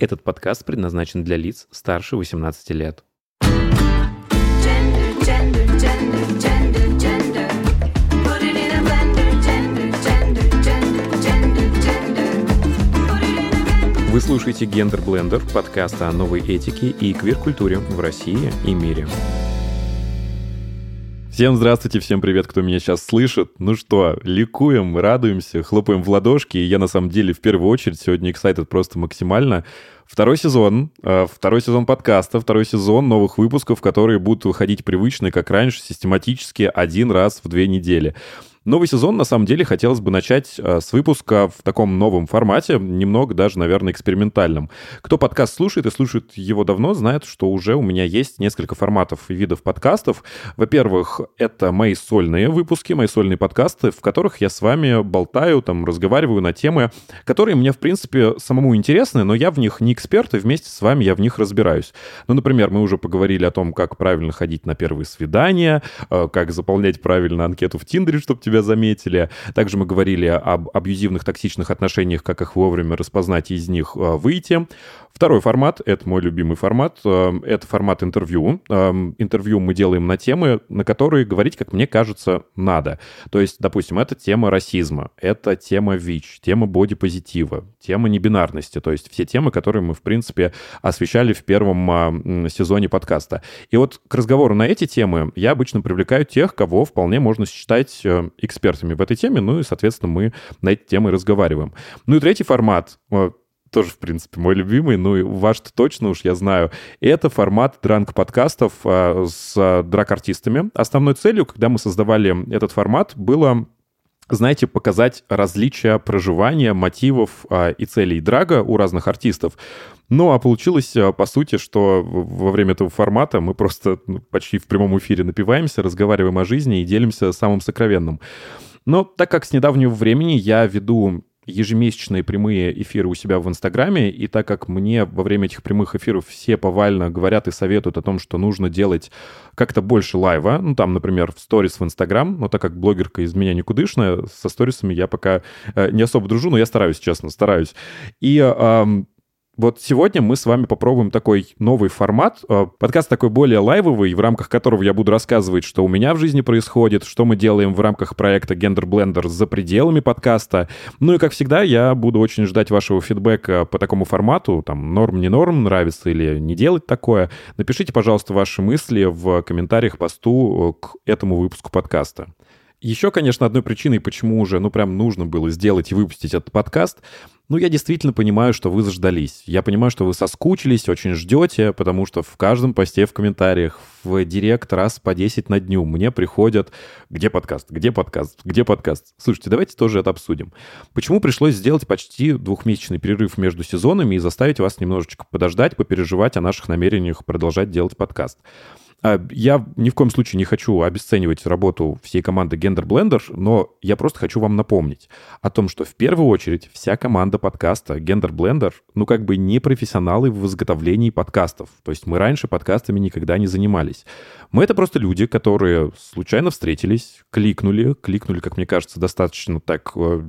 Этот подкаст предназначен для лиц старше 18 лет. Gender, gender, gender. Вы слушаете «Гендер Блендер» подкаст о новой этике и квир-культуре в России и мире. Всем здравствуйте, всем привет, кто меня сейчас слышит. Ну что, ликуем, радуемся, хлопаем в ладошки. Я на самом деле в первую очередь сегодня excited просто максимально. Второй сезон, э, второй сезон подкаста, второй сезон новых выпусков, которые будут выходить привычно, как раньше, систематически один раз в две недели. Новый сезон, на самом деле, хотелось бы начать э, с выпуска в таком новом формате, немного даже, наверное, экспериментальном. Кто подкаст слушает и слушает его давно, знает, что уже у меня есть несколько форматов и видов подкастов. Во-первых, это мои сольные выпуски, мои сольные подкасты, в которых я с вами болтаю, там, разговариваю на темы, которые мне, в принципе, самому интересны, но я в них не эксперт, и вместе с вами я в них разбираюсь. Ну, например, мы уже поговорили о том, как правильно ходить на первые свидания, э, как заполнять правильно анкету в Тиндере, чтобы тебя заметили. Также мы говорили об абьюзивных, токсичных отношениях, как их вовремя распознать и из них э, выйти. Второй формат, это мой любимый формат, э, это формат интервью. Э, Интервью мы делаем на темы, на которые говорить, как мне кажется, надо. То есть, допустим, это тема расизма, это тема ВИЧ, тема бодипозитива, тема небинарности, то есть все темы, которые мы, в принципе, освещали в первом а, сезоне подкаста. И вот к разговору на эти темы я обычно привлекаю тех, кого вполне можно считать экспертами в этой теме, ну и, соответственно, мы на эти темы разговариваем. Ну и третий формат, э, тоже, в принципе, мой любимый, ну и ваш точно уж я знаю. Это формат дранк-подкастов а, с драк-артистами. Основной целью, когда мы создавали этот формат, было знаете, показать различия проживания, мотивов а, и целей драга у разных артистов. Ну, а получилось, а, по сути, что во время этого формата мы просто ну, почти в прямом эфире напиваемся, разговариваем о жизни и делимся самым сокровенным. Но так как с недавнего времени я веду ежемесячные прямые эфиры у себя в Инстаграме, и так как мне во время этих прямых эфиров все повально говорят и советуют о том, что нужно делать как-то больше лайва, ну, там, например, в сторис в Инстаграм, но так как блогерка из меня никудышная, со сторисами я пока э, не особо дружу, но я стараюсь, честно, стараюсь. И вот сегодня мы с вами попробуем такой новый формат. Э, Подкаст такой более лайвовый, в рамках которого я буду рассказывать, что у меня в жизни происходит, что мы делаем в рамках проекта Gender Blender за пределами подкаста. Ну и, как всегда, я буду очень ждать вашего фидбэка по такому формату. Там, норм, не норм, нравится или не делать такое. Напишите, пожалуйста, ваши мысли в комментариях посту э, к этому выпуску подкаста. Еще, конечно, одной причиной, почему уже, ну, прям нужно было сделать и выпустить этот подкаст, ну, я действительно понимаю, что вы заждались. Я понимаю, что вы соскучились, очень ждете, потому что в каждом посте в комментариях, в директ раз по 10 на дню мне приходят «Где подкаст? Где подкаст? Где подкаст?» Слушайте, давайте тоже это обсудим. Почему пришлось сделать почти двухмесячный перерыв между сезонами и заставить вас немножечко подождать, попереживать о наших намерениях продолжать делать подкаст? А, Я ни в коем случае не хочу обесценивать работу всей команды Gender Blender, но я просто хочу вам напомнить о том, что в первую очередь вся команда подкаста Gender Blender, ну как бы не профессионалы в изготовлении подкастов. То есть мы раньше подкастами никогда не занимались. Мы это просто люди, которые случайно встретились, кликнули, кликнули, как мне кажется, достаточно так э,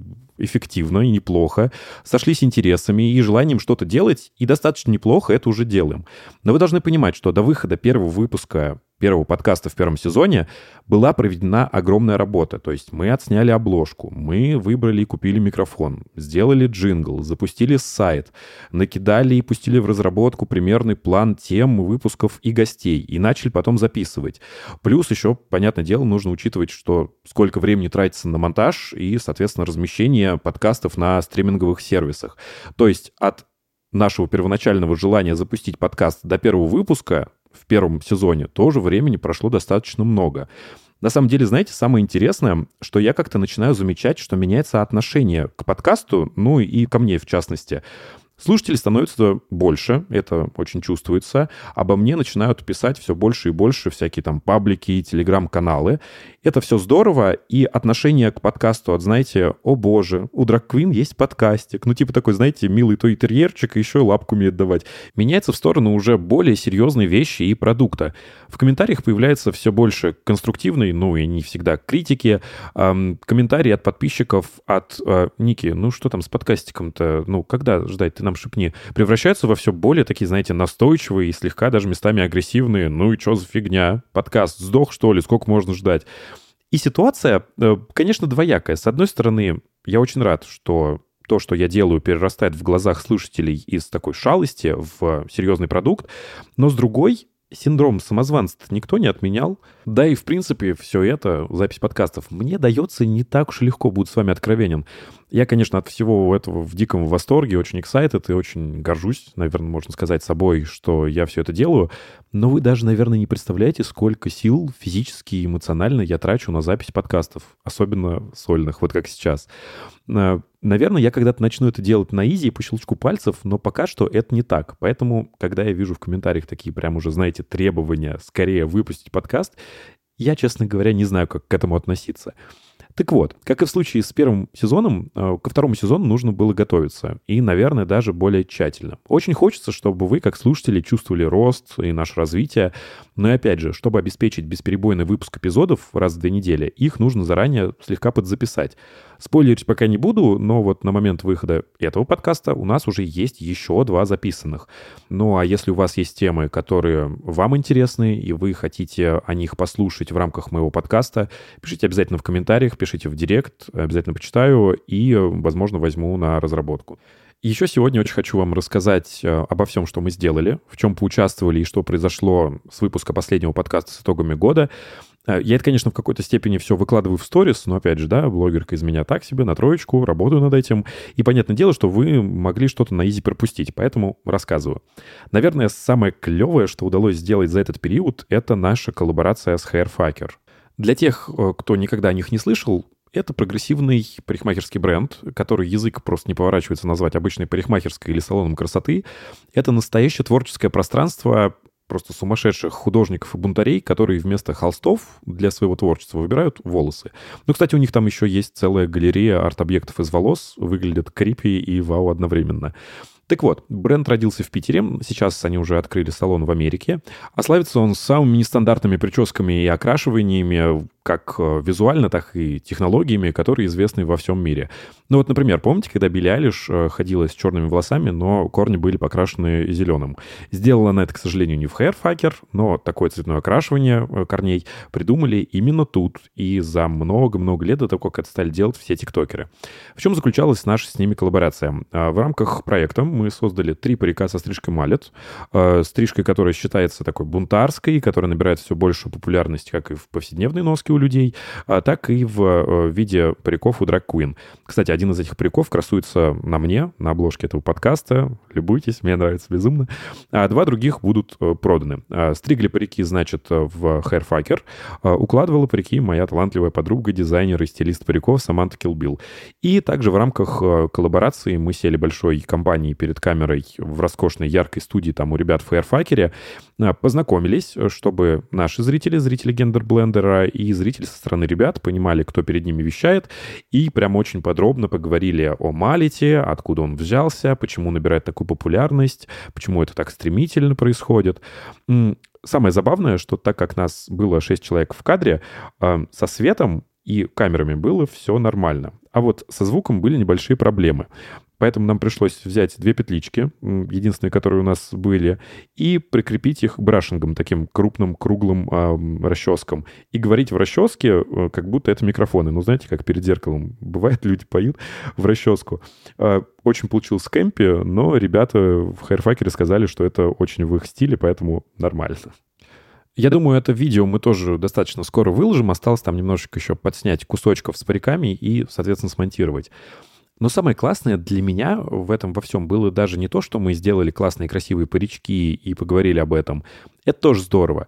эффективно и неплохо, сошлись интересами и желанием что-то делать, и достаточно неплохо это уже делаем. Но вы должны понимать, что до выхода первого выпуска первого подкаста в первом сезоне была проведена огромная работа. То есть мы отсняли обложку, мы выбрали и купили микрофон, сделали джингл, запустили сайт, накидали и пустили в разработку примерный план тем, выпусков и гостей, и начали потом записывать. Плюс еще, понятное дело, нужно учитывать, что сколько времени тратится на монтаж и, соответственно, размещение подкастов на стриминговых сервисах. То есть от нашего первоначального желания запустить подкаст до первого выпуска в первом сезоне тоже времени прошло достаточно много. На самом деле, знаете, самое интересное, что я как-то начинаю замечать, что меняется отношение к подкасту, ну и ко мне в частности. Слушателей становится больше, это очень чувствуется. Обо мне начинают писать все больше и больше всякие там паблики телеграм-каналы. Это все здорово, и отношение к подкасту от, знаете, о боже, у Драг Квин есть подкастик. Ну, типа такой, знаете, милый той терьерчик, и еще и лапку умеет давать. Меняется в сторону уже более серьезной вещи и продукта. В комментариях появляется все больше конструктивной, ну и не всегда критики, эм, комментарии от подписчиков, от э, Ники, ну что там с подкастиком-то, ну когда ждать, ты нам нам шепни, превращаются во все более такие, знаете, настойчивые и слегка даже местами агрессивные. Ну и что за фигня? Подкаст сдох, что ли? Сколько можно ждать? И ситуация, э, конечно, двоякая. С одной стороны, я очень рад, что то, что я делаю, перерастает в глазах слушателей из такой шалости в серьезный продукт. Но с другой, синдром самозванца никто не отменял. Да и, в принципе, все это, запись подкастов, мне дается не так уж легко, буду с вами откровенен. Я, конечно, от всего этого в диком восторге, очень excited и очень горжусь, наверное, можно сказать, собой, что я все это делаю. Но вы даже, наверное, не представляете, сколько сил физически и эмоционально я трачу на запись подкастов, особенно сольных, вот как сейчас. Э, Наверное, я когда-то начну это делать на изи по щелчку пальцев, но пока что это не так. Поэтому, когда я вижу в комментариях такие прям уже, знаете, требования скорее выпустить подкаст, я, честно говоря, не знаю, как к этому относиться. Так вот, как и в случае с первым сезоном, э, ко второму сезону нужно было готовиться. И, наверное, даже более тщательно. Очень хочется, чтобы вы, как слушатели, чувствовали рост и наше развитие. Но и опять же, чтобы обеспечить бесперебойный выпуск эпизодов раз в две недели, их нужно заранее слегка подзаписать. Спойлерить пока не буду, но вот на момент выхода этого подкаста у нас уже есть еще два записанных. Ну а если у вас есть темы, которые вам интересны, и вы хотите о них послушать в рамках моего подкаста, пишите обязательно в комментариях, пишите в директ, обязательно почитаю и, возможно, возьму на разработку. Еще сегодня очень хочу вам рассказать э, обо всем, что мы сделали, в чем поучаствовали и что произошло с выпуска последнего подкаста с итогами года. Э, Я это, конечно, в какой-то степени все выкладываю в сторис, но, опять же, да, блогерка из меня так себе, на троечку, работаю над этим. И понятное дело, что вы могли что-то на изи пропустить, поэтому рассказываю. Наверное, самое клевое, что удалось сделать за этот период, это наша коллаборация с Hairfucker. Для тех, э, кто никогда о них не слышал, это прогрессивный парикмахерский бренд, который язык просто не поворачивается назвать обычной парикмахерской или салоном красоты. Это настоящее творческое пространство просто сумасшедших художников и бунтарей, которые вместо холстов для своего творчества выбирают волосы. Ну, кстати, у них там еще есть целая галерея арт-объектов из волос, выглядят крипи и вау одновременно. Так вот, бренд родился в Питере, сейчас они уже открыли салон в Америке, а славится он самыми нестандартными прическами и окрашиваниями, как э, визуально, так и технологиями, которые известны во всем мире. Ну вот, например, помните, когда Билли Айлиш э, ходила с черными волосами, но корни были покрашены зеленым? Сделала она это, к сожалению, не в Hairfucker, но такое цветное окрашивание э, корней придумали именно тут и за много-много лет до того, как это стали делать все тиктокеры. В чем заключалась наша с ними коллаборация? В рамках проекта мы создали три парика со стрижкой малет, э, стрижкой, которая считается такой бунтарской, которая набирает все большую популярность как и в повседневной носке у людей, а так и в э, виде париков у Queen. Кстати, один из этих париков красуется на мне, на обложке этого подкаста. Любуйтесь, мне нравится безумно. А два других будут э, проданы. А, Стригли парики, значит, в Hairfucker. А, Укладывала парики моя талантливая подруга, дизайнер и стилист париков Саманта Килбил. И также в рамках э, коллаборации мы сели большой компанией перед камерой в роскошной яркой студии там у ребят в Hairfucker, познакомились, чтобы наши зрители, зрители гендер-блендера и зрители со стороны ребят понимали, кто перед ними вещает, и прям очень подробно поговорили о маллете, откуда он взялся, почему набирает такую популярность, почему это так стремительно происходит. Самое забавное, что так как нас было 6 человек в кадре, э, со светом и камерами было все нормально. А вот со звуком были небольшие проблемы. Поэтому нам пришлось взять две петлички, единственные, которые у нас были, и прикрепить их брашингом, таким крупным круглым ам, расческом. И говорить в расческе, э, как будто это микрофоны. Ну, знаете, как перед зеркалом. Бывает, люди поют в расческу. А, Очень получилось campy, но ребята в Hairfucker сказали, что это очень в их стиле, поэтому нормально. Я думаю, это видео мы тоже достаточно скоро выложим. Осталось там немножечко еще подснять кусочков с париками и, соответственно, смонтировать. Но самое классное для меня в этом во всем было даже не то, что мы сделали классные красивые парички и поговорили об этом. Это тоже здорово.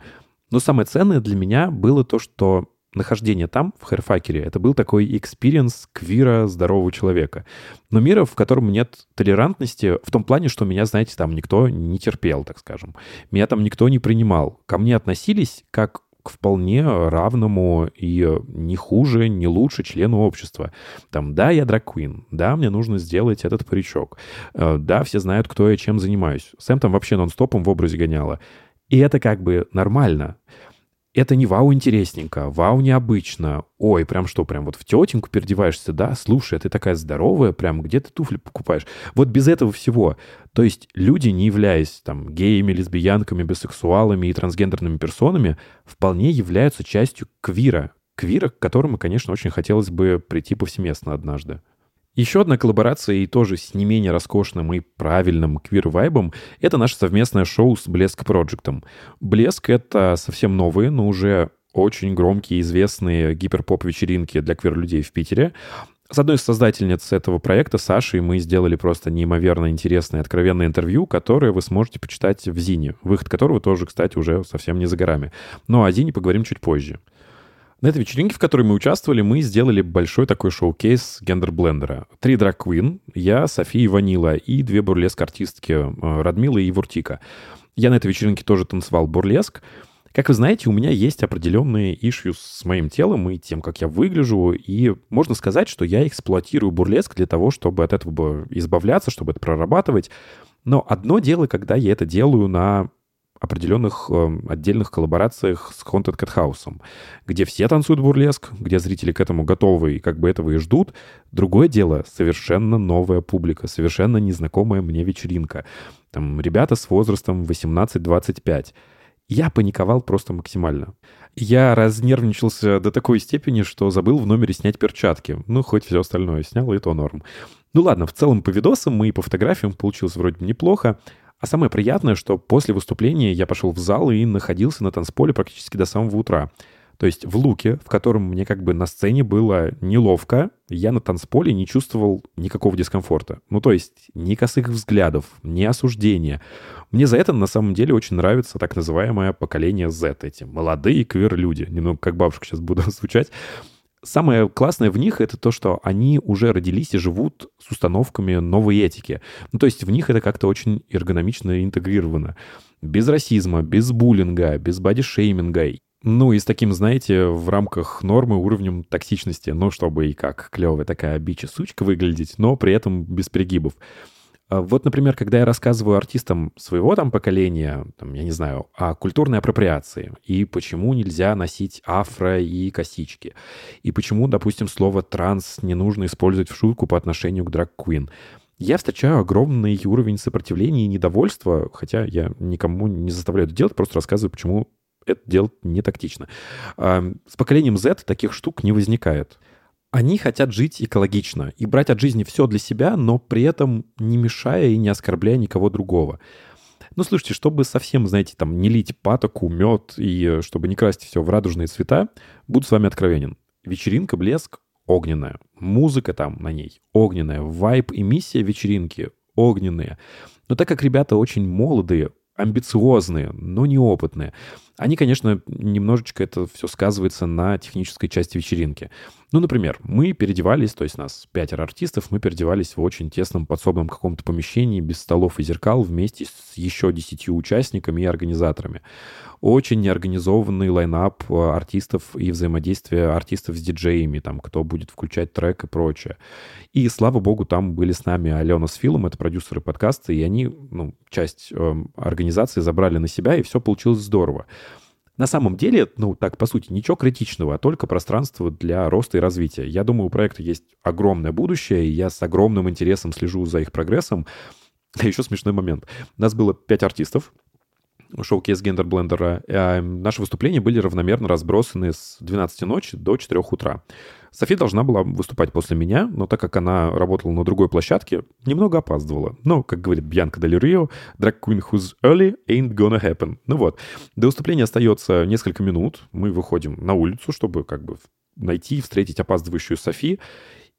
Но самое ценное для меня было то, что нахождение там, в Hairfucker е, это был такой experience квира здорового человека. Но мира, в котором нет толерантности, в том плане, что меня, знаете, там никто не терпел, так скажем. Меня там никто не принимал. Ко мне относились как к вполне равному и не хуже, не лучше члену общества. Там, да, я драг-квин, да, мне нужно сделать этот паричок, э, да, все знают, кто я чем занимаюсь. Сэм там вообще нон-стопом в образе гоняла. И это как бы нормально. Это не вау интересненько, вау необычно. Ой, прям что, прям вот в тетеньку переодеваешься, да? Слушай, а ты такая здоровая, прям где ты туфли покупаешь? Вот без этого всего. То есть люди, не являясь там геями, лесбиянками, бисексуалами и трансгендерными персонами, вполне являются частью квира. Квира, к которому, конечно, очень хотелось бы прийти повсеместно однажды. Еще одна коллаборация, и тоже с не менее роскошным и правильным квир-вайбом, это наше совместное шоу с Блеск Проджектом. Блеск — это совсем новые, но уже очень громкие, известные гиперпоп-вечеринки для квир-людей в Питере. С одной из создательниц этого проекта, Сашей, мы сделали просто неимоверно интересное откровенное интервью, которое вы сможете почитать в зине, выход которого тоже, кстати, уже совсем не за горами. Но о зине поговорим чуть позже. На этой вечеринке, в которой мы участвовали, мы сделали большой такой showcase гендер-блендера. Три драг-квин, я, София Ванила, и две бурлеск-артистки э, Радмила и Вуртика. Я на этой вечеринке тоже танцевал бурлеск. Как вы знаете, у меня есть определенные issue с моим телом и тем, как я выгляжу, и можно сказать, что я эксплуатирую бурлеск для того, чтобы от этого избавляться, чтобы это прорабатывать. Но одно дело, когда я это делаю на определенных э, отдельных коллаборациях с Haunted Cat House, где все танцуют бурлеск, где зрители к этому готовы и как бы этого и ждут. Другое дело, совершенно новая публика, совершенно незнакомая мне вечеринка. Там ребята с возрастом 18-25. Я паниковал просто максимально. Я разнервничался до такой степени, что забыл в номере снять перчатки. Ну, хоть все остальное снял, и то норм. Ну ладно, в целом по видосам и по фотографиям получилось вроде неплохо. А самое приятное, что после выступления я пошел в зал и находился на танцполе практически до самого утра. То есть в луке, в котором мне как бы на сцене было неловко, я на танцполе не чувствовал никакого дискомфорта. Ну, то есть ни косых взглядов, ни осуждения. Мне за это на самом деле очень нравится так называемое поколение Z, эти молодые квир-люди. Немного как бабушка сейчас буду звучать. Самое классное в них это то, что они уже родились и живут с установками новой этики. Ну, то есть в них это как-то очень эргономично интегрировано. Без расизма, без буллинга, без бодишейминга. Ну и с таким, знаете, в рамках нормы уровнем токсичности, ну, чтобы и как клевая такая бича-сучка выглядеть, но при этом без перегибов. А Вот, например, когда я рассказываю артистам своего там поколения, там, я не знаю, о культурной апроприации, и почему нельзя носить афро и косички, и почему, допустим, слово «транс» не нужно использовать в шутку по отношению к драг-квин, я встречаю огромный уровень сопротивления и недовольства, хотя я никому не заставляю это делать, просто рассказываю, почему это делать не тактично. С поколением Z таких штук не возникает. Они хотят жить экологично и брать от жизни все для себя, но при этом не мешая и не оскорбляя никого другого. Ну, слушайте, чтобы совсем, знаете, там не лить патоку, мед и э, чтобы не красить все в радужные цвета, буду с вами откровенен. Вечеринка «Блеск» огненная. Музыка там на ней огненная. Вайб и миссия вечеринки огненные. Но так как ребята очень молодые, амбициозные, но неопытные. Они, конечно, немножечко это все сказывается на технической части вечеринки. Ну, например, мы переодевались, то есть нас пятеро артистов, мы переодевались в очень тесном подсобном каком-то помещении без столов и зеркал вместе с еще десятью участниками и организаторами. Очень неорганизованный лайнап э, артистов и взаимодействие артистов с диджеями, там, кто будет включать трек и прочее. И, слава богу, там были с нами Алена с Филом, это продюсеры подкаста, и они, ну, часть э, организации забрали на себя, и все получилось здорово. На самом деле, ну так, по сути, ничего критичного, а только пространство для роста и развития. Я думаю, у проекта есть огромное будущее, и я с огромным интересом слежу за их прогрессом. А еще смешной момент. У нас было пять артистов, шоу-кейс Гендер Блендера. А наши выступления были равномерно разбросаны с 12 ночи до 4 утра. Софи должна была выступать после меня, но так как она работала на другой площадке, немного опаздывала. Но, как говорит Бьянка Дель drag queen who's early ain't gonna happen. Ну вот, до выступления остается несколько минут. Мы выходим на улицу, чтобы как бы найти и встретить опаздывающую Софи.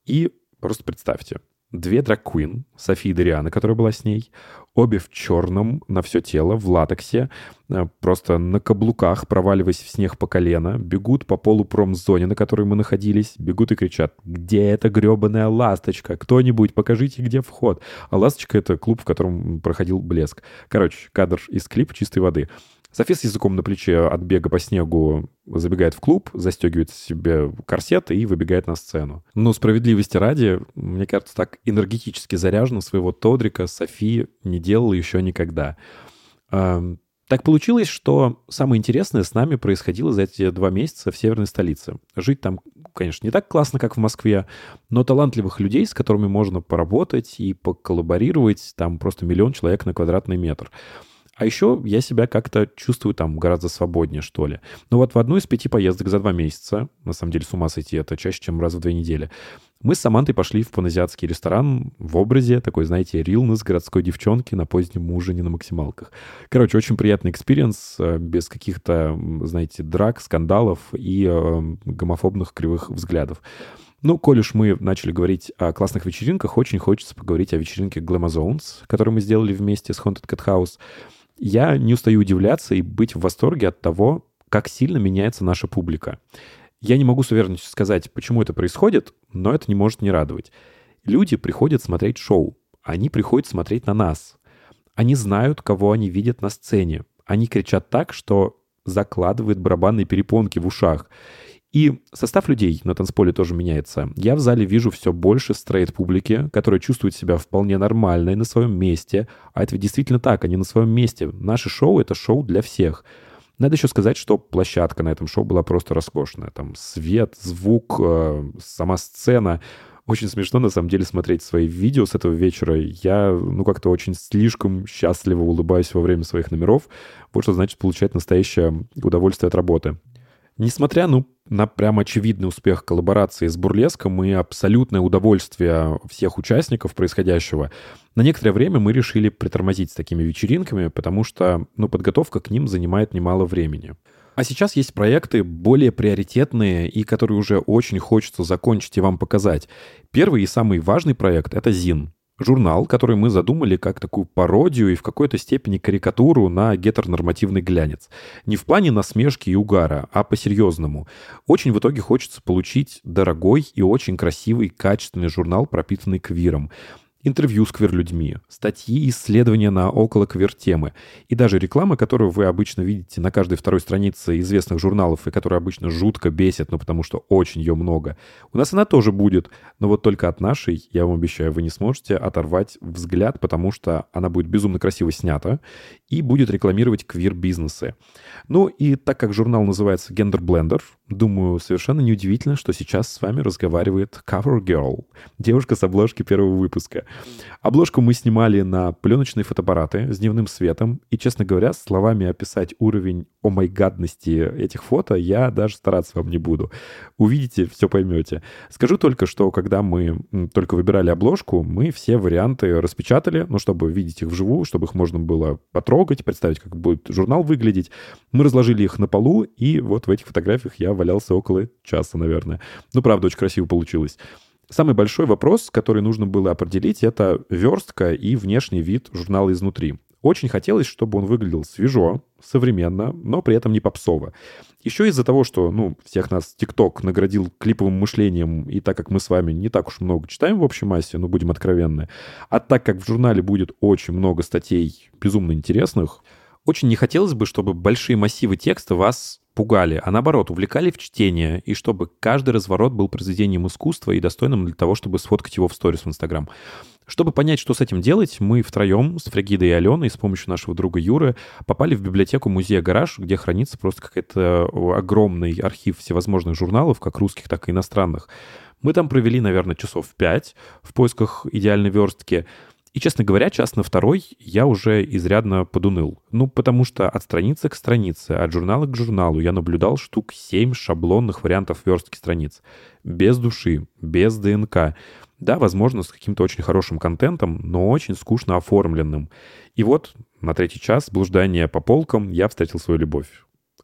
И просто представьте, две драг-квин, Софи и Дариана, которая была с ней, обе в черном на все тело, в латексе, э, просто на каблуках, проваливаясь в снег по колено, бегут по полу промзоне, на которой мы находились, бегут и кричат, где эта гребаная ласточка? Кто-нибудь, покажите, где вход. А ласточка — это клуб, в котором проходил блеск. Короче, кадр из клипа чистой воды. Софи с языком на плече от бега по снегу забегает в клуб, застегивает себе корсет и выбегает на сцену. Но справедливости ради, мне кажется, так энергетически заряжена своего Тодрика Софи не делала еще никогда. А, Так получилось, что самое интересное с нами происходило за эти два месяца в северной столице. Жить там, конечно, не так классно, как в Москве, но талантливых людей, с которыми можно поработать и поколлаборировать, там просто миллион человек на квадратный метр. А еще я себя как-то чувствую там гораздо свободнее, что ли. Ну вот в одну из пяти поездок за два месяца, на самом деле с ума сойти, это чаще, чем раз в две недели, мы с Самантой пошли в паназиатский ресторан в образе такой, знаете, рилнес городской девчонки на позднем ужине на максималках. Короче, очень приятный experience, э, без каких-то, знаете, драк, скандалов и э, гомофобных кривых взглядов. Ну, коль уж мы начали говорить о классных вечеринках, очень хочется поговорить о вечеринке Glamazones, которую мы сделали вместе с Haunted Cat House. Я не устаю удивляться и быть в восторге от того, как сильно меняется наша публика. Я не могу с уверенностью сказать, почему это происходит, но это не может не радовать. Люди приходят смотреть шоу. Они приходят смотреть на нас. Они знают, кого они видят на сцене. Они кричат так, что закладывает барабанные перепонки в ушах. И состав людей на танцполе тоже меняется. Я в зале вижу все больше стрейт-публики, которая чувствует себя вполне нормально и на своем месте. А это действительно так, они на своем месте. Наше шоу — это шоу для всех. Надо еще сказать, что площадка на этом шоу была просто роскошная. Там свет, звук, э, сама сцена. Очень смешно, на самом деле, смотреть свои видео с этого вечера. Я, ну, как-то очень слишком счастливо улыбаюсь во время своих номеров. Вот что значит получать настоящее удовольствие от работы. Несмотря, ну, на прям очевидный успех коллаборации с Бурлеском и абсолютное удовольствие всех участников происходящего, на некоторое время мы решили притормозить с такими вечеринками, потому что, ну, подготовка к ним занимает немало времени. А сейчас есть проекты более приоритетные и которые уже очень хочется закончить и вам показать. Первый и самый важный проект — это ЗИН. Журнал, который мы задумали как такую пародию и в какой-то степени карикатуру на гетеронормативный глянец. Не в плане насмешки и угара, а по-серьезному. Очень в итоге хочется получить дорогой и очень красивый, качественный журнал, пропитанный квиром интервью с квир-людьми, статьи, исследования на около квир-темы и даже реклама, которую вы обычно видите на каждой второй странице известных журналов и которая обычно жутко бесит, ну потому что очень ее много. У нас она тоже будет, но вот только от нашей, я вам обещаю, вы не сможете оторвать взгляд, потому что она будет безумно красиво снята и будет рекламировать квир-бизнесы. Ну и так как журнал называется Gender Blender, думаю, совершенно неудивительно, что сейчас с вами разговаривает Cover Girl, девушка с обложки первого выпуска. Обложку мы снимали на пленочные фотоаппараты с дневным светом, и, честно говоря, словами описать уровень омайгадности этих фото я даже стараться вам не буду. Увидите, все поймете. Скажу только, что когда мы только выбирали обложку, мы все варианты распечатали, ну, чтобы видеть их вживую, чтобы их можно было потрогать, представить, как будет журнал выглядеть. Мы разложили их на полу, и вот в этих фотографиях я валялся около часа, наверное. Ну, правда, очень красиво получилось. Самый большой вопрос, который нужно было определить, это верстка и внешний вид журнала изнутри. Очень хотелось, чтобы он выглядел свежо, современно, но при этом не попсово. Еще из-за того, что, ну, всех нас ТикТок наградил клиповым мышлением, и так как мы с вами не так уж много читаем в общей массе, ну, будем откровенны, а так как в журнале будет очень много статей безумно интересных, очень не хотелось бы, чтобы большие массивы текста вас пугали, а наоборот, увлекали в чтение, и чтобы каждый разворот был произведением искусства и достойным для того, чтобы сфоткать его в сторис в Инстаграм. Чтобы понять, что с этим делать, мы втроем с Фригидой и Аленой с помощью нашего друга Юры попали в библиотеку музея «Гараж», где хранится просто какой-то огромный архив всевозможных журналов, как русских, так и иностранных. Мы там провели, наверное, часов пять в поисках идеальной верстки. И, честно говоря, час на второй я уже изрядно подуныл. Ну, потому что от страницы к странице, от журнала к журналу я наблюдал штук 7 шаблонных вариантов верстки страниц. Без души, без ДНК. Да, возможно, с каким-то очень хорошим контентом, но очень скучно оформленным. И вот на третий час блуждания по полкам я встретил свою любовь.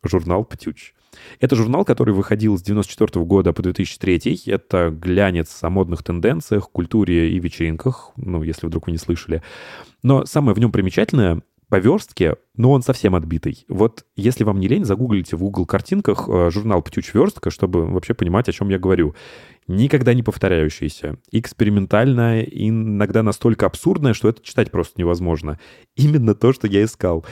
Журнал «Птюч». Это журнал, который выходил с 94 года по 2003. Это глянец о модных тенденциях, культуре и вечеринках, ну, если вдруг вы не слышали. Но самое в нем примечательное по верстке, но он совсем отбитый. Вот если вам не лень, загуглите в Google картинках э, журнал «Птюч верстка», чтобы вообще понимать, о чем я говорю. Никогда не повторяющаяся, экспериментальная, иногда настолько абсурдная, что это читать просто невозможно. Именно то, что я искал.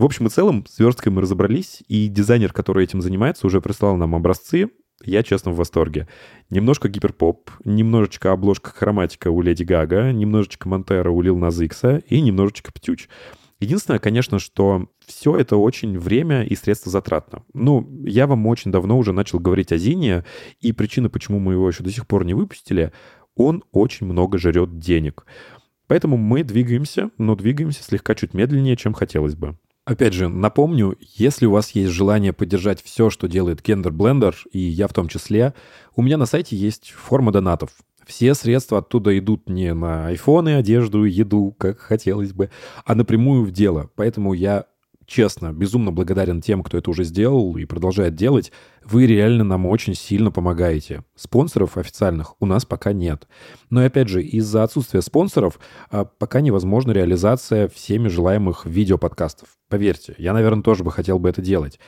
В общем и целом, с версткой мы разобрались, и дизайнер, который этим занимается, уже прислал нам образцы. Я, честно, в восторге. Немножко гиперпоп, немножечко обложка хроматика у Леди Гага, немножечко Монтера у Лил Назикса и немножечко Птюч. Единственное, конечно, что все это очень время и средства затратно. Ну, я вам очень давно уже начал говорить о Зине, и причина, почему мы его еще до сих пор не выпустили, он очень много жрет денег. Поэтому мы двигаемся, но двигаемся слегка чуть медленнее, чем хотелось бы. Опять же, напомню, если у вас есть желание поддержать все, что делает Gender Blender, и я в том числе, у меня на сайте есть форма донатов. Все средства оттуда идут не на айфоны, одежду, еду, как хотелось бы, а напрямую в дело. Поэтому я честно, безумно благодарен тем, кто это уже сделал и продолжает делать. Вы реально нам очень сильно помогаете. Спонсоров официальных у нас пока нет. Но и опять же, из-за отсутствия спонсоров а, пока невозможна реализация всеми желаемых видеоподкастов. Поверьте, я, наверное, тоже бы хотел бы это делать.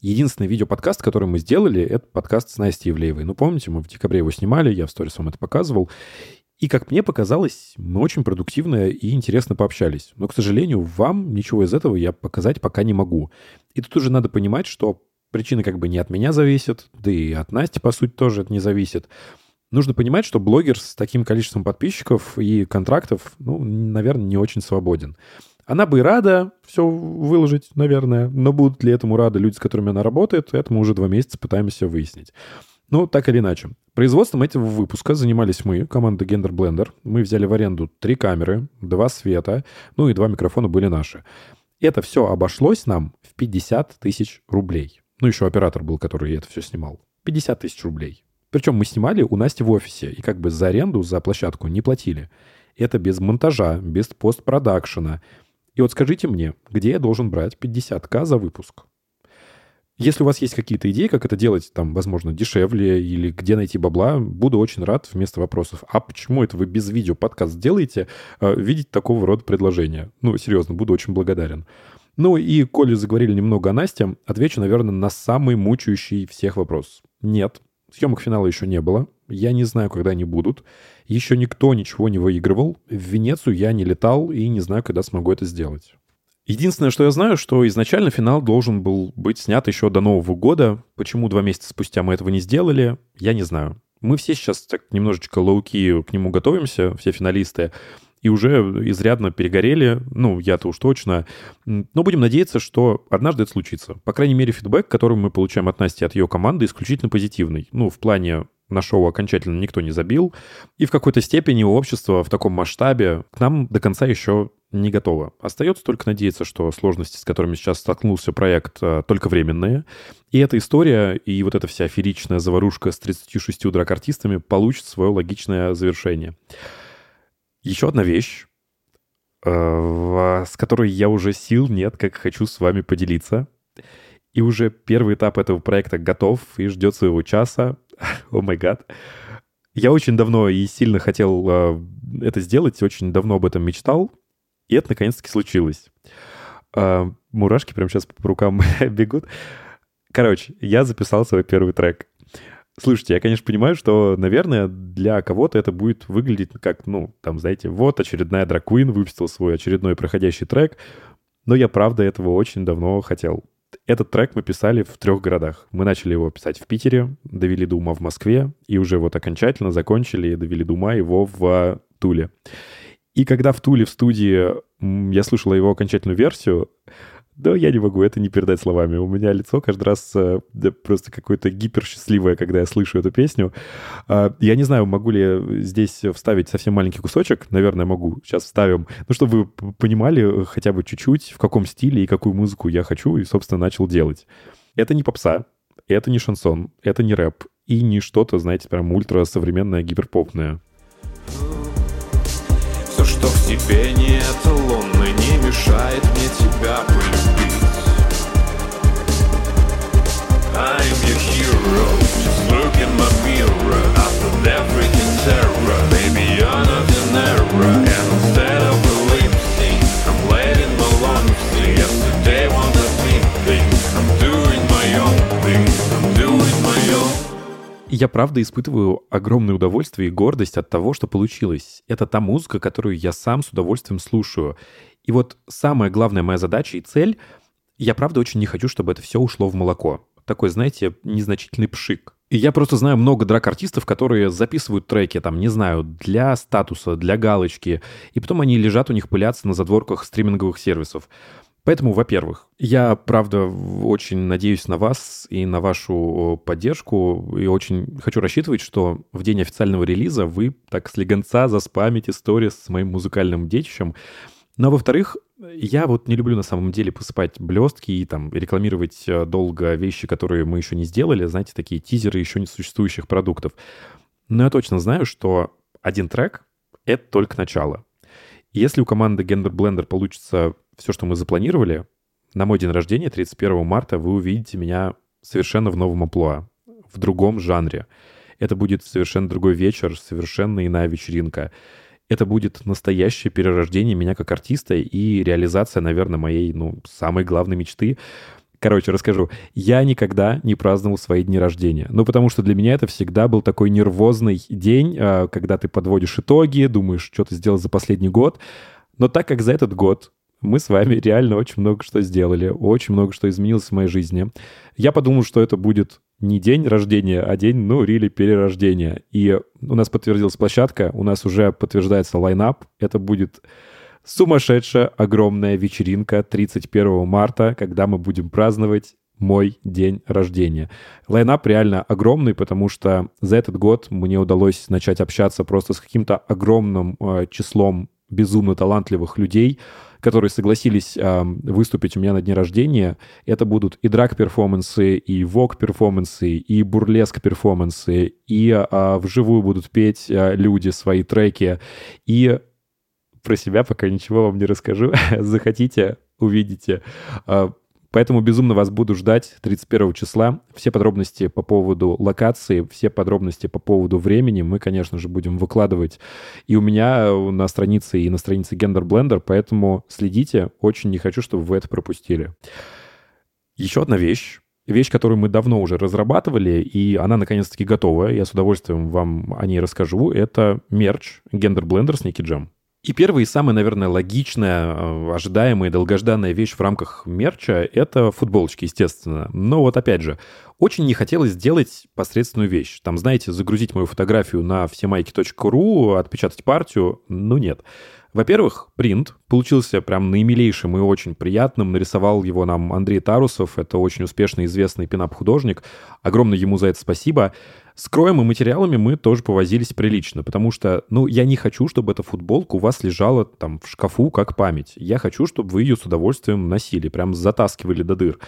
Единственный видеоподкаст, который мы сделали, это подкаст с Настей Ивлеевой. Ну, помните, мы в декабре его снимали, я в сторис вам это показывал. И, как мне показалось, мы очень продуктивно и интересно пообщались. Но, к сожалению, вам ничего из этого я показать пока не могу. И тут уже надо понимать, что причины как бы не от меня зависят, да и от Насти, по сути, тоже это не зависит. Нужно понимать, что блогер с таким количеством подписчиков и контрактов, ну, наверное, не очень свободен. Она бы и рада все выложить, наверное, но будут ли этому рады люди, с которыми она работает, это мы уже два месяца пытаемся выяснить. Ну, так или иначе. Производством этого выпуска занимались мы, команда Gender Blender. Мы взяли в аренду три камеры, два света, ну и два микрофона были наши. Это все обошлось нам в 50 тысяч рублей. Ну, еще оператор был, который это все снимал. 50 тысяч рублей. Причем мы снимали у Насти в офисе, и как бы за аренду, за площадку не платили. Это без монтажа, без постпродакшена. И вот скажите мне, где я должен брать 50к за выпуск? Если у вас есть какие-то идеи, как это делать, там, возможно, дешевле или где найти бабла, буду очень рад вместо вопросов. А почему это вы без видео подкаст делаете, э, видеть такого рода предложения? Ну, серьезно, буду очень благодарен. Ну и, коли заговорили немного о Насте, отвечу, наверное, на самый мучающий всех вопрос. Нет, съемок финала еще не было. Я не знаю, когда они будут. Еще никто ничего не выигрывал. В Венецию я не летал и не знаю, когда смогу это сделать. Единственное, что я знаю, что изначально финал должен был быть снят еще до Нового года. Почему два месяца спустя мы этого не сделали, я не знаю. Мы все сейчас так немножечко лоуки к нему готовимся, все финалисты, и уже изрядно перегорели, ну, я-то уж точно. Но будем надеяться, что однажды это случится. По крайней мере, фидбэк, который мы получаем от Насти, от ее команды, исключительно позитивный. Ну, в плане на шоу окончательно никто не забил. И в какой-то степени общество в таком масштабе к нам до конца еще не готово. Остается только надеяться, что сложности, с которыми сейчас столкнулся проект, э, только временные. И эта история, и вот эта вся аферичная заварушка с 36 драк-артистами получит свое логичное завершение. Еще одна вещь, э, с которой я уже сил нет, как хочу с вами поделиться. И уже первый этап этого проекта готов и ждет своего часа. О май гад. Я очень давно и сильно хотел э, это сделать, очень давно об этом мечтал. И это наконец-таки случилось. Э, мурашки прямо сейчас по рукам бегут. Короче, я записал свой первый трек. Слушайте, я, конечно, понимаю, что, наверное, для кого-то это будет выглядеть как, ну, там, знаете, вот очередная дракуин выпустил свой очередной проходящий трек, но я, правда, этого очень давно хотел. Этот трек мы писали в трех городах. Мы начали его писать в Питере, довели до ума в Москве, и уже вот окончательно закончили и довели до ума его в Туле. И когда в Туле в студии я слышал его окончательную версию, да, я не могу это не передать словами. У меня лицо каждый раз э, да, просто какое-то гиперсчастливое, когда я слышу эту песню. А, Я не знаю, могу ли здесь вставить совсем маленький кусочек. Наверное, могу. Сейчас вставим. Ну, чтобы вы понимали э, хотя бы чуть-чуть, в каком стиле и какую музыку я хочу, и, собственно, начал делать. Это не попса, это не шансон, это не рэп, и не что-то, знаете, прям ультрасовременное, гиперпопное. Все, что в тебе не эталонно, не мешает мне тебя полюбить. I'm your hero, just look in my mirror After freaking terror, baby you're not an error я правда испытываю огромное удовольствие и гордость от того, что получилось. Это та музыка, которую я сам с удовольствием слушаю. И вот самая главная моя задача и цель, я правда очень не хочу, чтобы это все ушло в молоко. Такой, знаете, незначительный пшик. И я просто знаю много драк-артистов, которые записывают треки, там, не знаю, для статуса, для галочки, и потом они лежат у них, пылятся на задворках стриминговых сервисов. Поэтому, во-первых, я, правда, очень надеюсь на вас и на вашу поддержку, и очень хочу рассчитывать, что в день официального релиза вы так слегонца заспамите сторис с моим музыкальным детищем. Но, во-вторых, я вот не люблю на самом деле посыпать блестки и там рекламировать э, долго вещи, которые мы еще не сделали, знаете, такие тизеры еще не существующих продуктов. Но я точно знаю, что один трек — это только начало. Если у команды Gender Blender получится все, что мы запланировали, на мой день рождения, 31 марта, вы увидите меня совершенно в новом амплуа, в другом жанре. Это будет совершенно другой вечер, совершенно иная вечеринка. Это будет настоящее перерождение меня как артиста и реализация, наверное, моей, ну, самой главной мечты. Короче, расскажу. Я никогда не праздновал свои дни рождения. Ну, потому что для меня это всегда был такой нервозный день, а, когда ты подводишь итоги, думаешь, что ты сделал за последний год. Но так как за этот год мы с вами реально очень много что сделали, очень много что изменилось в моей жизни. Я подумал, что это будет не день рождения, а день, ну, рили перерождения. И у нас подтвердилась площадка, у нас уже подтверждается лайнап. Это будет сумасшедшая огромная вечеринка 31 марта, когда мы будем праздновать мой день рождения. Лайнап реально огромный, потому что за этот год мне удалось начать общаться просто с каким-то огромным э, числом безумно талантливых людей, которые согласились э, выступить у меня на дне рождения. Это будут и драг-перформансы, и вок-перформансы, и бурлеск-перформансы, и э, вживую будут петь э, люди свои треки. И про себя пока ничего вам не расскажу. Захотите, увидите. Э, Поэтому безумно вас буду ждать 31 числа. Все подробности по поводу локации, все подробности по поводу времени мы, конечно же, будем выкладывать и у меня на странице, и на странице Gender Blender, поэтому следите. Очень не хочу, чтобы вы это пропустили. Еще одна вещь. Вещь, которую мы давно уже разрабатывали, и она наконец-таки готова. Я с удовольствием вам о ней расскажу. Это мерч Gender Blender Sneaky Jam. И первая и самая, наверное, логичная, э, ожидаемая и долгожданная вещь в рамках мерча — это футболочки, естественно. Но вот опять же, очень не хотелось сделать посредственную вещь. Там, знаете, загрузить мою фотографию на всемайки.ру, отпечатать партию. Ну нет. Во-первых, принт получился прям наимилейшим и очень приятным. Нарисовал его нам Андрей Тарусов. Это очень успешный, известный пинап-художник. Огромное ему за это спасибо. С кроем и материалами мы тоже повозились прилично, потому что, ну, я не хочу, чтобы эта футболка у вас лежала там в шкафу как память. Я хочу, чтобы вы ее с удовольствием носили, прям затаскивали до дыр.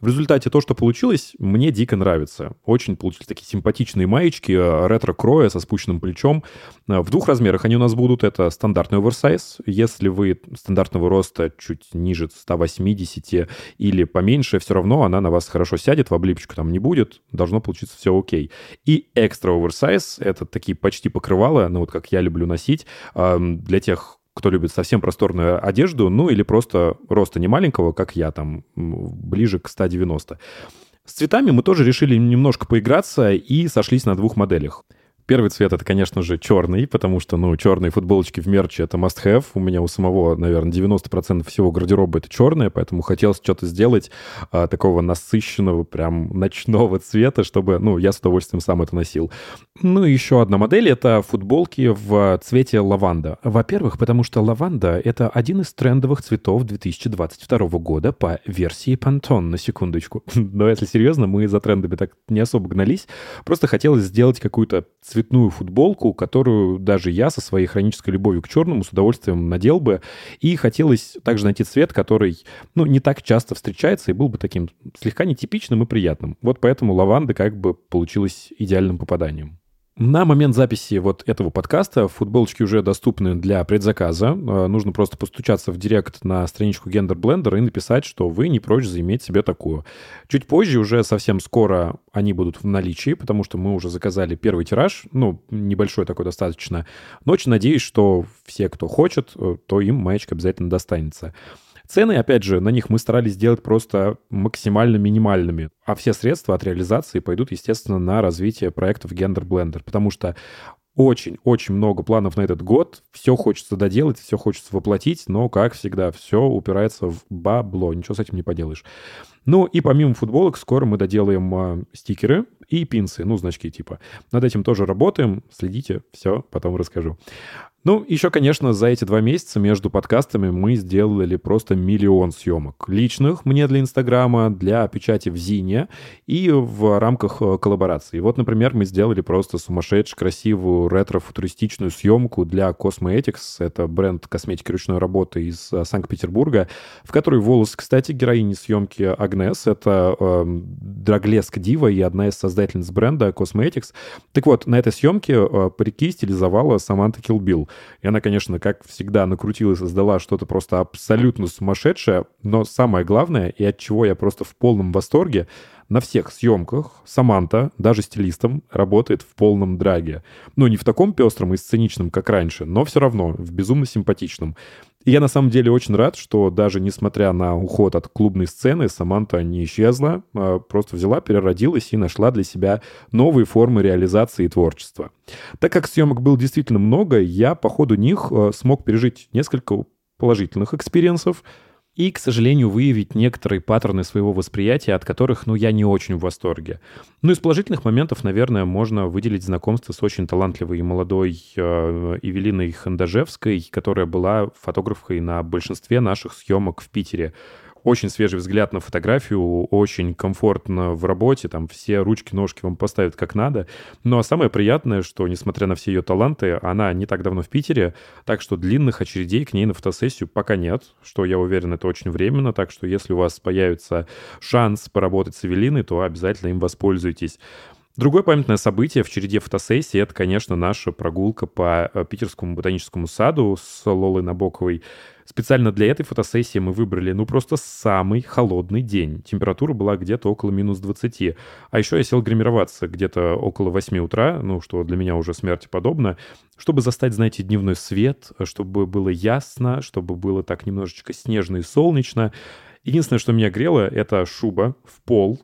В результате то, что получилось, мне дико нравится. Очень получились такие симпатичные маечки, э, ретро-кроя со спущенным плечом. Э, В двух размерах они у нас будут. Это стандартный оверсайз. Если вы стандартного роста чуть ниже 180 или поменьше, все равно она на вас хорошо сядет, в облипочку там не будет. Должно получиться все окей. И экстра оверсайз — это такие почти покрывала, ну вот как я люблю носить, эм, для тех, кто любит совсем просторную одежду, ну или просто роста не маленького, как я, там, ближе к 190. С цветами мы тоже решили немножко поиграться и сошлись на двух моделях. Первый цвет это, конечно же, черный, потому что, ну, черные футболочки в мерче это must-have. У меня у самого, наверное, 90% всего гардероба это черное, поэтому хотелось что-то сделать а, такого насыщенного, прям ночного цвета, чтобы, ну, я с удовольствием сам это носил. Ну, и еще одна модель это футболки в цвете лаванда. Во-первых, потому что лаванда это один из трендовых цветов 2022 года по версии Pantone, на секундочку. Но если серьезно, мы за трендами так не особо гнались. Просто хотелось сделать какую-то цветную футболку, которую даже я со своей хронической любовью к черному с удовольствием надел бы. И хотелось также найти цвет, который, ну, не так часто встречается и был бы таким слегка нетипичным и приятным. Вот поэтому лаванда как бы получилась идеальным попаданием. На момент записи вот этого подкаста футболочки уже доступны для предзаказа. Э, Нужно просто постучаться в директ на страничку Gender Blender и написать, что вы не прочь заиметь себе такую. Чуть позже, уже совсем скоро, они будут в наличии, потому что мы уже заказали первый тираж, ну, небольшой такой достаточно. Но очень надеюсь, что все, кто хочет, э, то им маечка обязательно достанется. Цены, опять же, на них мы старались сделать просто максимально минимальными, а все средства от реализации пойдут, естественно, на развитие проектов Gender Blender, потому что очень-очень много планов на этот год, все хочется доделать, все хочется воплотить, но, как всегда, все упирается в бабло, ничего с этим не поделаешь. Ну и помимо футболок, скоро мы доделаем а, стикеры. И пинсы, ну, значки типа. Над этим тоже работаем. Следите, все, потом расскажу. Ну, еще, конечно, за эти два месяца между подкастами мы сделали просто миллион съемок. Личных мне для Инстаграма, для печати в Зине и в рамках э, коллаборации. Вот, например, мы сделали просто сумасшедшую, красивую ретро-футуристичную съемку для Cosmetics. Это бренд косметики ручной работы из э, Санкт-Петербурга, в которой волос, кстати, героини съемки Агнес. Это э, драглеска Дива и одна из создательниц бренда Cosmetics. Так вот, на этой съемке э, парики стилизовала Саманта Килбил. И она, конечно, как всегда, накрутила и создала что-то просто абсолютно сумасшедшее. Но самое главное, и от чего я просто в полном восторге, на всех съемках Саманта, даже стилистом, работает в полном драге. Ну, не в таком пестром и сценичном, как раньше, но все равно в безумно симпатичном. И я на самом деле очень рад, что даже несмотря на уход от клубной сцены, Саманта не исчезла, а просто взяла, переродилась и нашла для себя новые формы реализации творчества. Так как съемок было действительно много, я по ходу них э, смог пережить несколько положительных experience ов, и, к сожалению, выявить некоторые паттерны своего восприятия, от которых, ну, я не очень в восторге. Ну, из положительных моментов, наверное, можно выделить знакомство с очень талантливой и молодой э, Евелиной Хандажевской, которая была фотографкой на большинстве наших съемок в Питере. Очень свежий взгляд на фотографию, очень комфортно в работе, там все ручки, ножки вам поставят как надо. Ну а самое приятное, что, несмотря на все ее таланты, она не так давно в Питере, так что длинных очередей к ней на фотосессию пока нет, что, я уверен, это очень временно, так что если у вас появится шанс поработать с Эвелиной, то обязательно им воспользуйтесь. Другое памятное событие в череде фотосессий — это, конечно, наша прогулка по э, Питерскому ботаническому саду с Лолой Набоковой. Специально для этой фотосессии мы выбрали, ну, просто самый холодный день. Температура была где-то около минус 20. А еще я сел гримироваться где-то около 8 утра, ну, что для меня уже смерти подобно, чтобы застать, знаете, дневной свет, чтобы было ясно, чтобы было так немножечко снежно и солнечно. Единственное, что меня грело, это шуба в пол,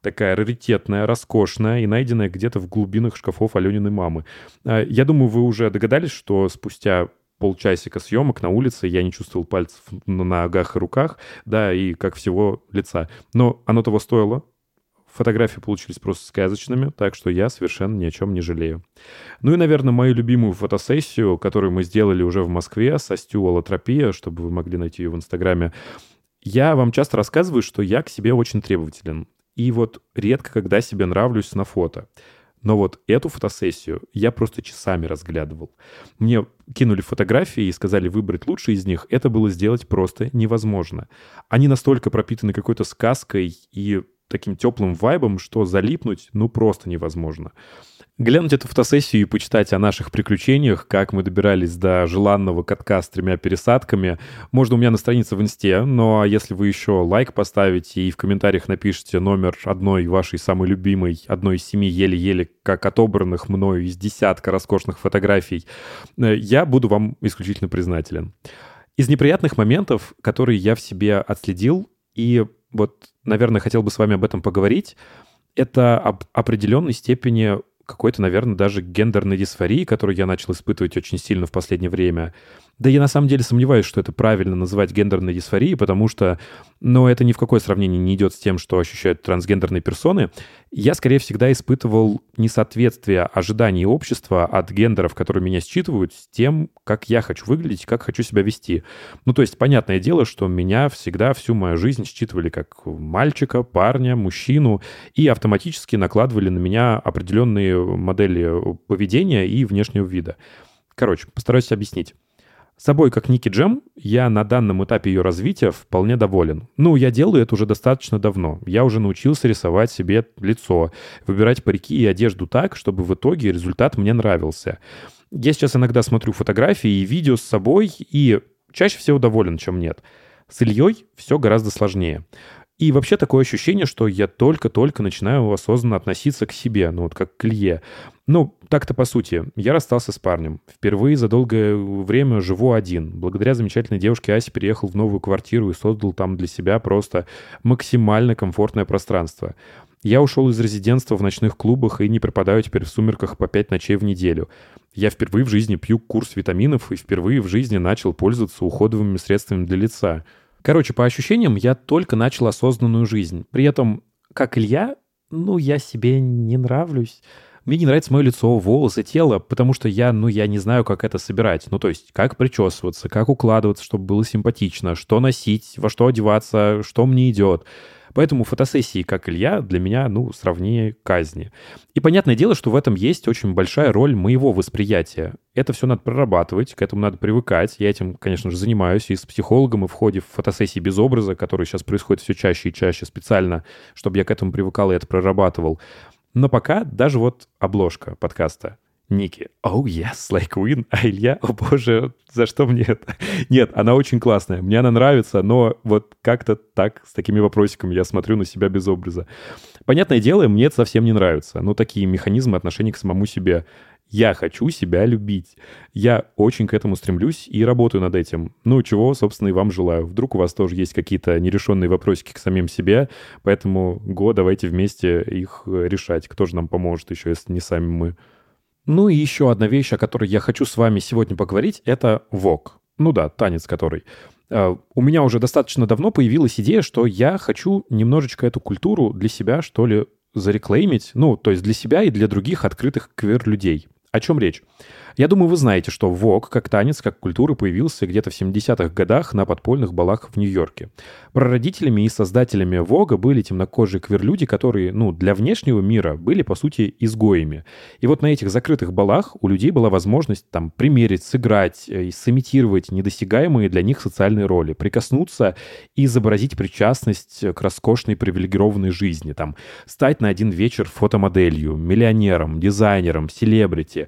такая раритетная, роскошная и найденная где-то в глубинах шкафов Алениной мамы. А, Я думаю, вы уже догадались, что спустя полчасика съемок на улице я не чувствовал пальцев на ногах и руках, да, и как всего лица. Но оно того стоило. Фотографии получились просто сказочными, так что я совершенно ни о чем не жалею. Ну и, наверное, мою любимую фотосессию, которую мы сделали уже в Москве со Стю Аллотропия, чтобы вы могли найти ее в Инстаграме, я вам часто рассказываю, что я к себе очень требователен. И вот редко когда себе нравлюсь на фото. Но вот эту фотосессию я просто часами разглядывал. Мне кинули фотографии и сказали выбрать лучшие из них. Это было сделать просто невозможно. Они настолько пропитаны какой-то сказкой и таким теплым вайбом, что залипнуть ну просто невозможно. Глянуть эту фотосессию и почитать о наших приключениях, как мы добирались до желанного катка с тремя пересадками, можно у меня на странице в Инсте, но если вы еще лайк поставите и в комментариях напишите номер одной вашей самой любимой, одной из семи еле-еле как отобранных мною из десятка роскошных фотографий, э, я буду вам исключительно признателен. Из неприятных моментов, которые я в себе отследил, и вот, наверное, хотел бы с вами об этом поговорить, это об определенной степени какой-то, наверное, даже гендерной дисфории, которую я начал испытывать очень сильно в последнее время. Да я на самом деле сомневаюсь, что это правильно называть гендерной дисфорией, потому что, ну, это ни в какое сравнение не идет с тем, что ощущают трансгендерные персоны. Я, скорее, всегда испытывал несоответствие ожиданий общества от гендеров, которые меня считывают, с тем, как я хочу выглядеть, как хочу себя вести. Ну, то есть, понятное дело, что меня всегда всю мою жизнь считывали как мальчика, парня, мужчину, и автоматически накладывали на меня определенные модели поведения и внешнего вида. Короче, постараюсь объяснить. Собой, как Ники Джем, я на данном этапе ее развития вполне доволен. Ну, я делаю это уже достаточно давно. Я уже научился рисовать себе лицо, выбирать парики и одежду так, чтобы в итоге результат мне нравился. Я сейчас иногда смотрю фотографии и видео с собой, и чаще всего доволен, чем нет. С Ильей все гораздо сложнее. И вообще такое ощущение, что я только-только начинаю осознанно относиться к себе, ну вот как к Илье. Ну, так-то по сути. Я расстался с парнем. Впервые за долгое время живу один. Благодаря замечательной девушке Асе переехал в новую квартиру и создал там для себя просто максимально комфортное пространство. Я ушел из резидентства в ночных клубах и не пропадаю теперь в сумерках по пять ночей в неделю. Я впервые в жизни пью курс витаминов и впервые в жизни начал пользоваться уходовыми средствами для лица. Короче, по ощущениям, я только начал осознанную жизнь. При этом, как Илья, ну, я себе не нравлюсь. Мне не нравится мое лицо, волосы, тело, потому что я, ну, я не знаю, как это собирать. Ну, то есть, как причесываться, как укладываться, чтобы было симпатично, что носить, во что одеваться, что мне идет. Поэтому фотосессии, как Илья, для меня, ну, сравнее казни. И понятное дело, что в этом есть очень большая роль моего восприятия. Это все надо прорабатывать, к этому надо привыкать. Я этим, конечно же, занимаюсь и с психологом, и в ходе фотосессии без образа, которые сейчас происходят все чаще и чаще специально, чтобы я к этому привыкал и это прорабатывал. Но пока даже вот обложка подкаста Ники. Oh, yes, like Queen. А Илья, о боже, за что мне это? Нет, она очень классная, мне она нравится, но вот как-то так, с такими вопросиками я смотрю на себя без образа. Понятное дело, мне это совсем не нравится. Ну, такие механизмы отношения к самому себе. Я хочу себя любить. Я очень к этому стремлюсь и работаю над этим. Ну, чего, собственно, и вам желаю. Вдруг у вас тоже есть какие-то нерешенные вопросики к самим себе, поэтому, го, давайте вместе их э, решать. Кто же нам поможет еще, если не сами мы? Ну и еще одна вещь, о которой я хочу с вами сегодня поговорить, это вок. Ну да, танец который. Э, У меня уже достаточно давно появилась идея, что я хочу немножечко эту культуру для себя, что ли, зареклеймить. Ну, то есть для себя и для других открытых квир-людей. О чем речь? Я думаю, вы знаете, что ВОК как танец, как культура появился где-то в 70-х годах на подпольных балах в Нью-Йорке. Прародителями и создателями ВОГа были темнокожие квир-люди, которые, ну, для внешнего мира были, по сути, изгоями. И вот на этих закрытых балах у людей была возможность там примерить, сыграть, э, сымитировать недосягаемые для них социальные роли, прикоснуться и изобразить причастность к роскошной привилегированной жизни, там, стать на один вечер фотомоделью, миллионером, дизайнером, селебрити.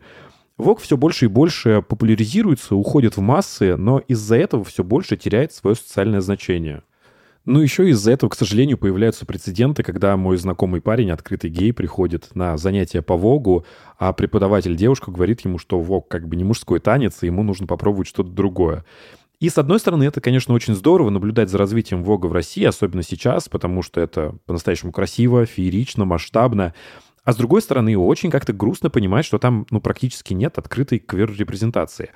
ВОК все больше и больше популяризируется, уходит в массы, но из-за этого все больше теряет свое социальное значение. Ну, еще из-за этого, к сожалению, появляются прецеденты, когда мой знакомый парень, открытый гей, приходит на занятия по ВОГу, а преподаватель девушка говорит ему, что ВОГ как бы не мужской танец, и ему нужно попробовать что-то другое. И, с одной стороны, это, конечно, очень здорово наблюдать за развитием ВОГа в России, особенно сейчас, потому что это по-настоящему красиво, феерично, масштабно. А с другой стороны, очень как-то грустно понимать, что там ну, практически нет открытой квир-репрезентации.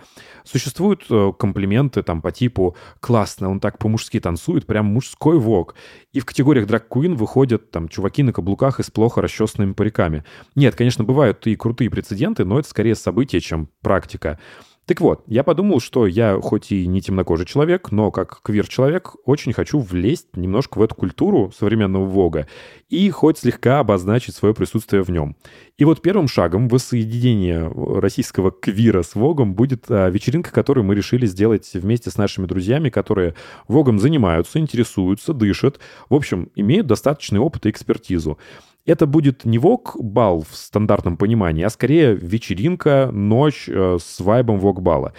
Существуют э, комплименты там по типу «классно, он так по-мужски танцует, прям мужской вок». И в категориях драг куин выходят там чуваки на каблуках и с плохо расчесанными париками. Нет, конечно, бывают и крутые прецеденты, но это скорее событие, чем практика. Так вот, я подумал, что я хоть и не темнокожий человек, но как квир-человек очень хочу влезть немножко в эту культуру современного Вога и хоть слегка обозначить свое присутствие в нем. И вот первым шагом воссоединения российского квира с Вогом будет а, вечеринка, которую мы решили сделать вместе с нашими друзьями, которые Вогом занимаются, интересуются, дышат, в общем, имеют достаточный опыт и экспертизу это будет не вок-бал в стандартном понимании, а скорее вечеринка, ночь э, с вайбом вок-бала.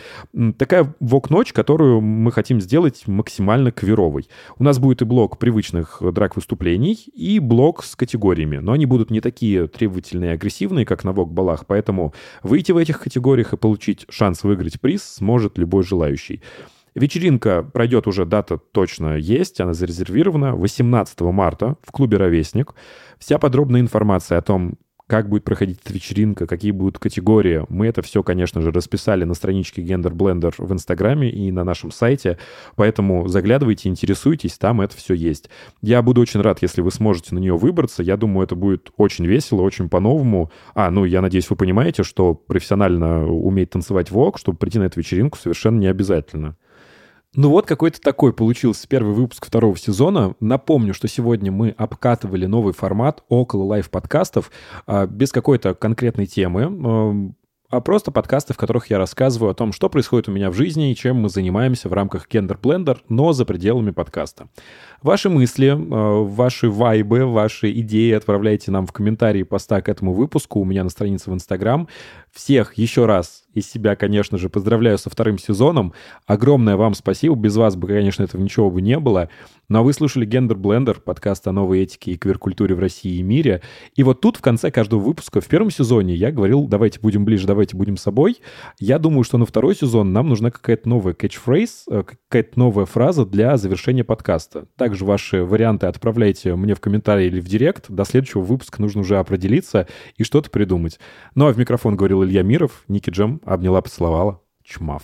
Такая вок-ночь, которую мы хотим сделать максимально квировой. У нас будет и блок привычных драк-выступлений, и блок с категориями. Но они будут не такие требовательные и агрессивные, как на вок-балах, поэтому выйти в этих категориях и получить шанс выиграть приз сможет любой желающий. Вечеринка пройдет уже, дата точно есть, она зарезервирована 18 марта в клубе «Ровесник». Вся подробная информация о том, как будет проходить эта вечеринка, какие будут категории. Мы это все, конечно же, расписали на страничке Gender Blender в Инстаграме и на нашем сайте, поэтому заглядывайте, интересуйтесь, там это все есть. Я буду очень рад, если вы сможете на нее выбраться. Я думаю, это будет очень весело, очень по-новому. А, ну, я надеюсь, вы понимаете, что профессионально уметь танцевать вок, чтобы прийти на эту вечеринку, совершенно не обязательно. Ну вот какой-то такой получился первый выпуск второго сезона. Напомню, что сегодня мы обкатывали новый формат около лайв-подкастов а, без какой-то конкретной темы, а просто подкасты, в которых я рассказываю о том, что происходит у меня в жизни и чем мы занимаемся в рамках Gender Blender, но за пределами подкаста. Ваши мысли, э, ваши вайбы, ваши идеи отправляйте нам в комментарии поста к этому выпуску у меня на странице в Инстаграм. Всех еще раз из себя, конечно же, поздравляю со вторым сезоном. Огромное вам спасибо. Без вас бы, конечно, этого ничего бы не было. Но вы слушали Gender Blender, подкаст о новой этике и квир-культуре в России и мире. И вот тут в конце каждого выпуска в первом сезоне я говорил, давайте будем ближе, давайте будем собой. Я думаю, что на второй сезон нам нужна какая-то новая э, какая-то новая фраза для завершения подкаста. Также ваши варианты отправляйте мне в комментарии или в директ. До следующего выпуска нужно уже определиться и что-то придумать. Ну а в микрофон говорил Илья Миров, Ники Джем обняла, поцеловала. Чмав.